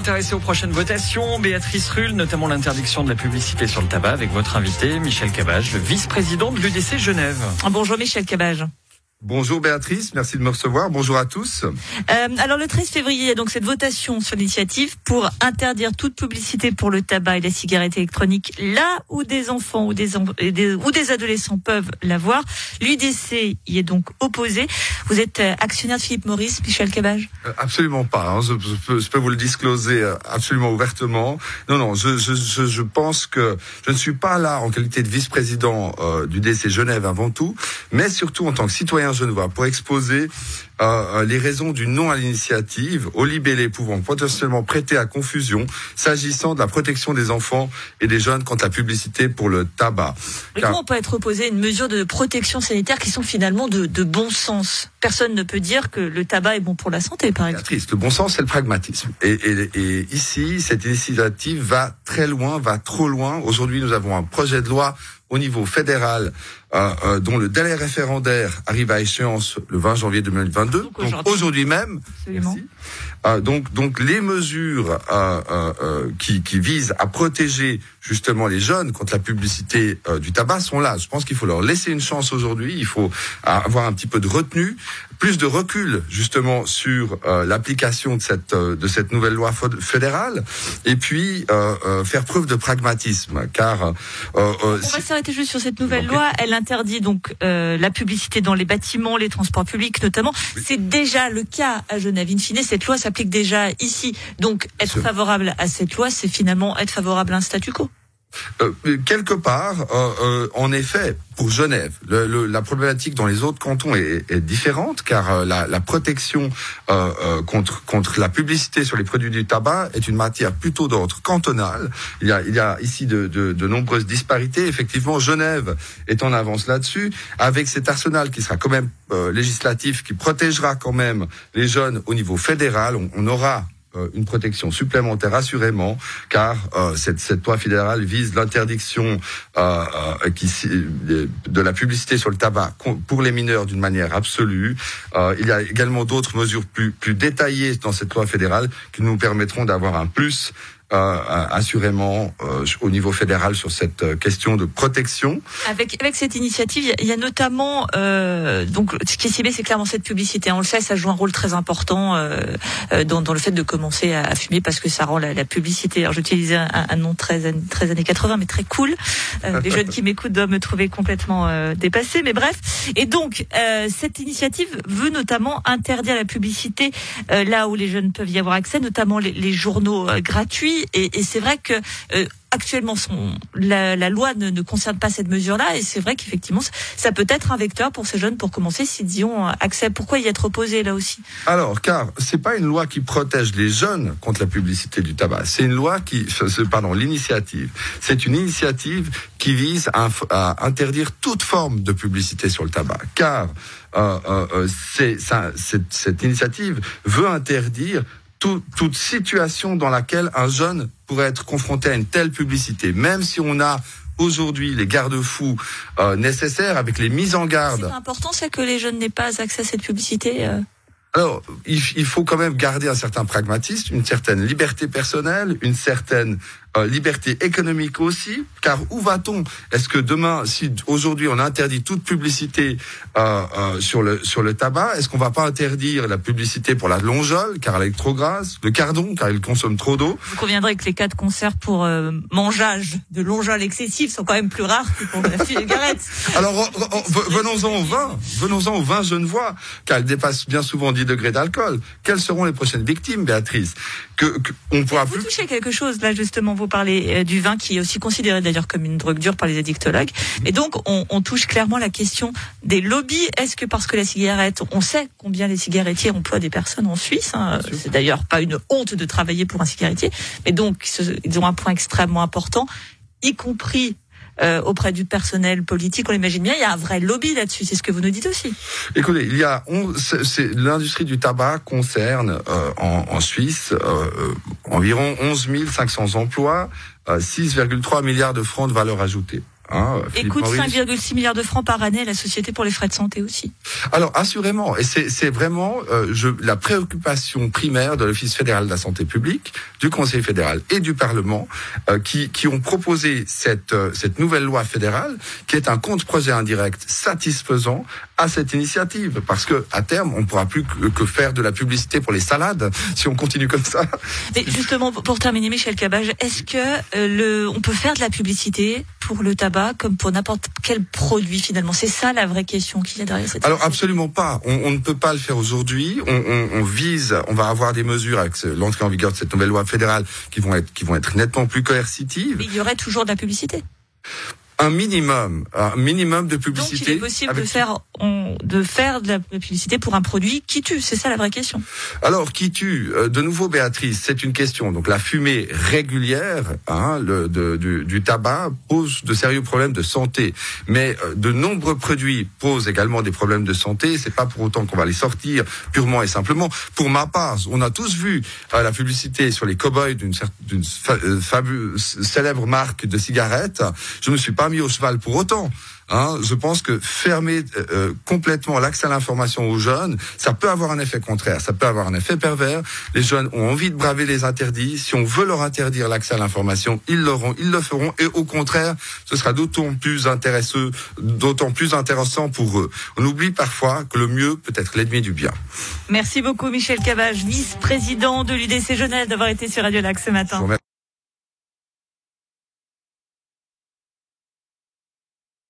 intéressés aux prochaines votations. Béatrice Rulle, notamment l'interdiction de la publicité sur le tabac avec votre invité, Michel Cabage, le vice-président de l'UDC Genève. Bonjour Michel Cabage. Bonjour Béatrice, merci de me recevoir. Bonjour à tous. Euh, alors le 13 février, il y a donc cette votation sur l'initiative pour interdire toute publicité pour le tabac et la cigarette électronique là où des enfants ou des, ou des adolescents peuvent l'avoir. L'UDC y est donc opposé. Vous êtes euh, actionnaire de Philippe Maurice, Michel Cabage? Euh, Absolument pas. Hein. Je, peux, je, peux, vous le discloser absolument ouvertement. Non, non, je, je, je, pense que je ne suis pas là en qualité de vice-président euh, du DC Genève avant tout, mais surtout en tant que citoyen Genevois pour exposer euh, les raisons du non à l'initiative, aux libellés pouvant potentiellement prêter à confusion s'agissant de la protection des enfants et des jeunes contre la publicité pour le tabac. Mais comment on peut être opposé à une mesure de protection sanitaire qui sont finalement de, de bon sens? Personne ne peut dire que le tabac est bon pour la santé, par exemple. Triste. Le bon sens, c'est le pragmatisme. Et, et, et ici, cette initiative va très loin, va trop loin. Aujourd'hui, nous avons un projet de loi au niveau fédéral, euh, euh, dont le délai référendaire arrive à échéance le 20 janvier 2022. Donc aujourd'hui même. Euh, donc, donc les mesures euh, euh, qui, qui, visent à protéger justement les jeunes contre la publicité du tabac sont là. Je pense qu'il faut leur laisser une chance aujourd'hui. Il faut avoir un petit peu de retenue, plus de recul justement sur l'application de cette de cette nouvelle loi fédérale, et puis faire preuve de pragmatisme, car on va s'arrêter juste sur cette nouvelle loi. Elle interdit donc la publicité dans les bâtiments, les transports publics notamment. C'est déjà le cas à Genève. In fine, cette loi s'applique déjà ici. Donc, être favorable à cette loi, c'est finalement être favorable à un statu quo. Euh, quelque part, euh, euh, en effet, pour Genève, le, la problématique dans les autres cantons est, est différente, car euh, la, la, protection euh, contre contre la publicité sur les produits du tabac est une matière plutôt d'ordre cantonal. Il y a il y a ici de, de, de nombreuses disparités. Effectivement, Genève est en avance là-dessus, avec cet arsenal qui sera quand même législatif, qui protégera quand même les jeunes au niveau fédéral. on, on aura euh, une protection supplémentaire assurément, car euh, cette, cette, loi fédérale vise l'interdiction euh, de la publicité sur le tabac pour les mineurs d'une manière absolue. il y a également d'autres mesures plus, plus détaillées dans cette loi fédérale qui nous permettront d'avoir un plus euh, assurément euh, au niveau fédéral sur cette euh, question de protection. Avec, avec cette initiative, il y a notamment euh, donc ce qui est ciblé, c'est clairement cette publicité. On le sait, ça joue un rôle très important euh, dans, dans le fait de commencer à, fumer parce que ça rend la, la publicité. Alors j'utilisais un, un, nom très, très années 80, mais très cool. les jeunes qui m'écoutent doivent me trouver complètement dépassé, mais bref. Et donc cette initiative veut notamment interdire la publicité là où les jeunes peuvent y avoir accès, notamment les, les journaux gratuits et, c'est vrai que euh, actuellement, la, loi ne, ne, concerne pas cette mesure-là, et c'est vrai qu'effectivement, ça peut être un vecteur pour ces jeunes pour commencer y ont accès. Pourquoi y être opposé là aussi? Alors, car c'est pas une loi qui protège les jeunes contre la publicité du tabac. C'est une loi qui, pardon, l'initiative. C'est une initiative qui vise à, interdire toute forme de publicité sur le tabac, car euh, euh, cette initiative veut interdire toute situation dans laquelle un jeune pourrait être confronté à une telle publicité, même si on a aujourd'hui les garde-fous euh, nécessaires avec les mises en garde. C'est important, c'est que les jeunes n'aient pas accès à cette publicité. Euh alors, il, il, faut quand même garder un certain pragmatisme, une certaine liberté personnelle, une certaine euh, liberté économique aussi, car où va-t-on? Est-ce que demain, si aujourd'hui on interdit toute publicité euh, euh, sur le sur le tabac, est-ce qu'on va pas interdire la publicité pour la longeole, car elle est trop grasse, le cardon, car il consomme trop d'eau? Vous conviendrez que les cas de concert pour euh, mangeage de longeole excessif sont quand même plus rares que pour la cigarette. Alors venons-en au vin, venons-en au vin genevois, car il dépasse bien souvent 10 degrés d'alcool. Quelles seront les prochaines victimes, Béatrice? Que, que on pourra vous plus. touchez quelque chose là justement vous parlez euh, du vin qui est aussi considéré d'ailleurs comme une drogue dure par les addictologues. Et donc on, on touche clairement la question des lobbies. Est-ce que parce que la cigarette, on sait combien les cigarettiers emploient des personnes en Suisse. Hein, c'est d'ailleurs pas une honte de travailler pour un cigarettier, mais donc ils ont un point extrêmement important, y compris euh, auprès du personnel politique, on l'imagine bien, il y a un vrai lobby là-dessus. C'est ce que vous nous dites aussi. Écoutez, il y a l'industrie du tabac concerne euh, en, en, Suisse euh, environ 11 500 emplois, 6,3 milliards de francs de valeur ajoutée. Hein, et coûte 5,6 milliards de francs par année à la Société pour les frais de santé aussi. Alors assurément, et c'est vraiment euh, je, la préoccupation primaire de l'Office fédéral de la santé publique, du Conseil fédéral et du Parlement, euh, qui, qui ont proposé cette, euh, cette nouvelle loi fédérale, qui est un compte projet indirect satisfaisant à cette initiative, parce que à terme, on ne pourra plus que, que, faire de la publicité pour les salades si on continue comme ça. Mais justement, pour terminer, Michel Cabage, est-ce que le, on peut faire de la publicité pour le tabac comme pour n'importe quel produit finalement C'est ça la vraie question qu'il y a derrière cette Alors absolument pas. On, on, ne peut pas le faire aujourd'hui. On, on, on, vise, on va avoir des mesures avec l'entrée en vigueur de cette nouvelle loi fédérale qui vont être qui vont être nettement plus coercitives. Mais il y aurait toujours de la publicité un minimum, un minimum de publicité. Donc il est possible de faire, on, de faire de la publicité pour un produit qui tue, c'est ça la vraie question. Alors qui tue euh, De nouveau, Béatrice, c'est une question. Donc la fumée régulière, hein, le, de, du, du, tabac pose de sérieux problèmes de santé, mais euh, de nombreux produits posent également des problèmes de santé. C'est pas pour autant qu'on va les sortir purement et simplement. Pour ma part, on a tous vu euh, la publicité sur les cow-boys d'une célèbre marque de cigarettes. Je me suis pas mis au cheval pour autant. Hein, je pense que fermer euh, euh, complètement l'accès à l'information aux jeunes, ça peut avoir un effet contraire, ça peut avoir un effet pervers. Les jeunes ont envie de braver les interdits. Si on veut leur interdire l'accès à l'information, ils l'auront, ils le feront. Et au contraire, ce sera d'autant plus intéressant, d'autant plus intéressant pour eux. On oublie parfois que le mieux peut être l'ennemi du bien. Merci beaucoup Michel Cavage, vice-président de l'UDC Genève, d'avoir été sur Radio Lac ce matin.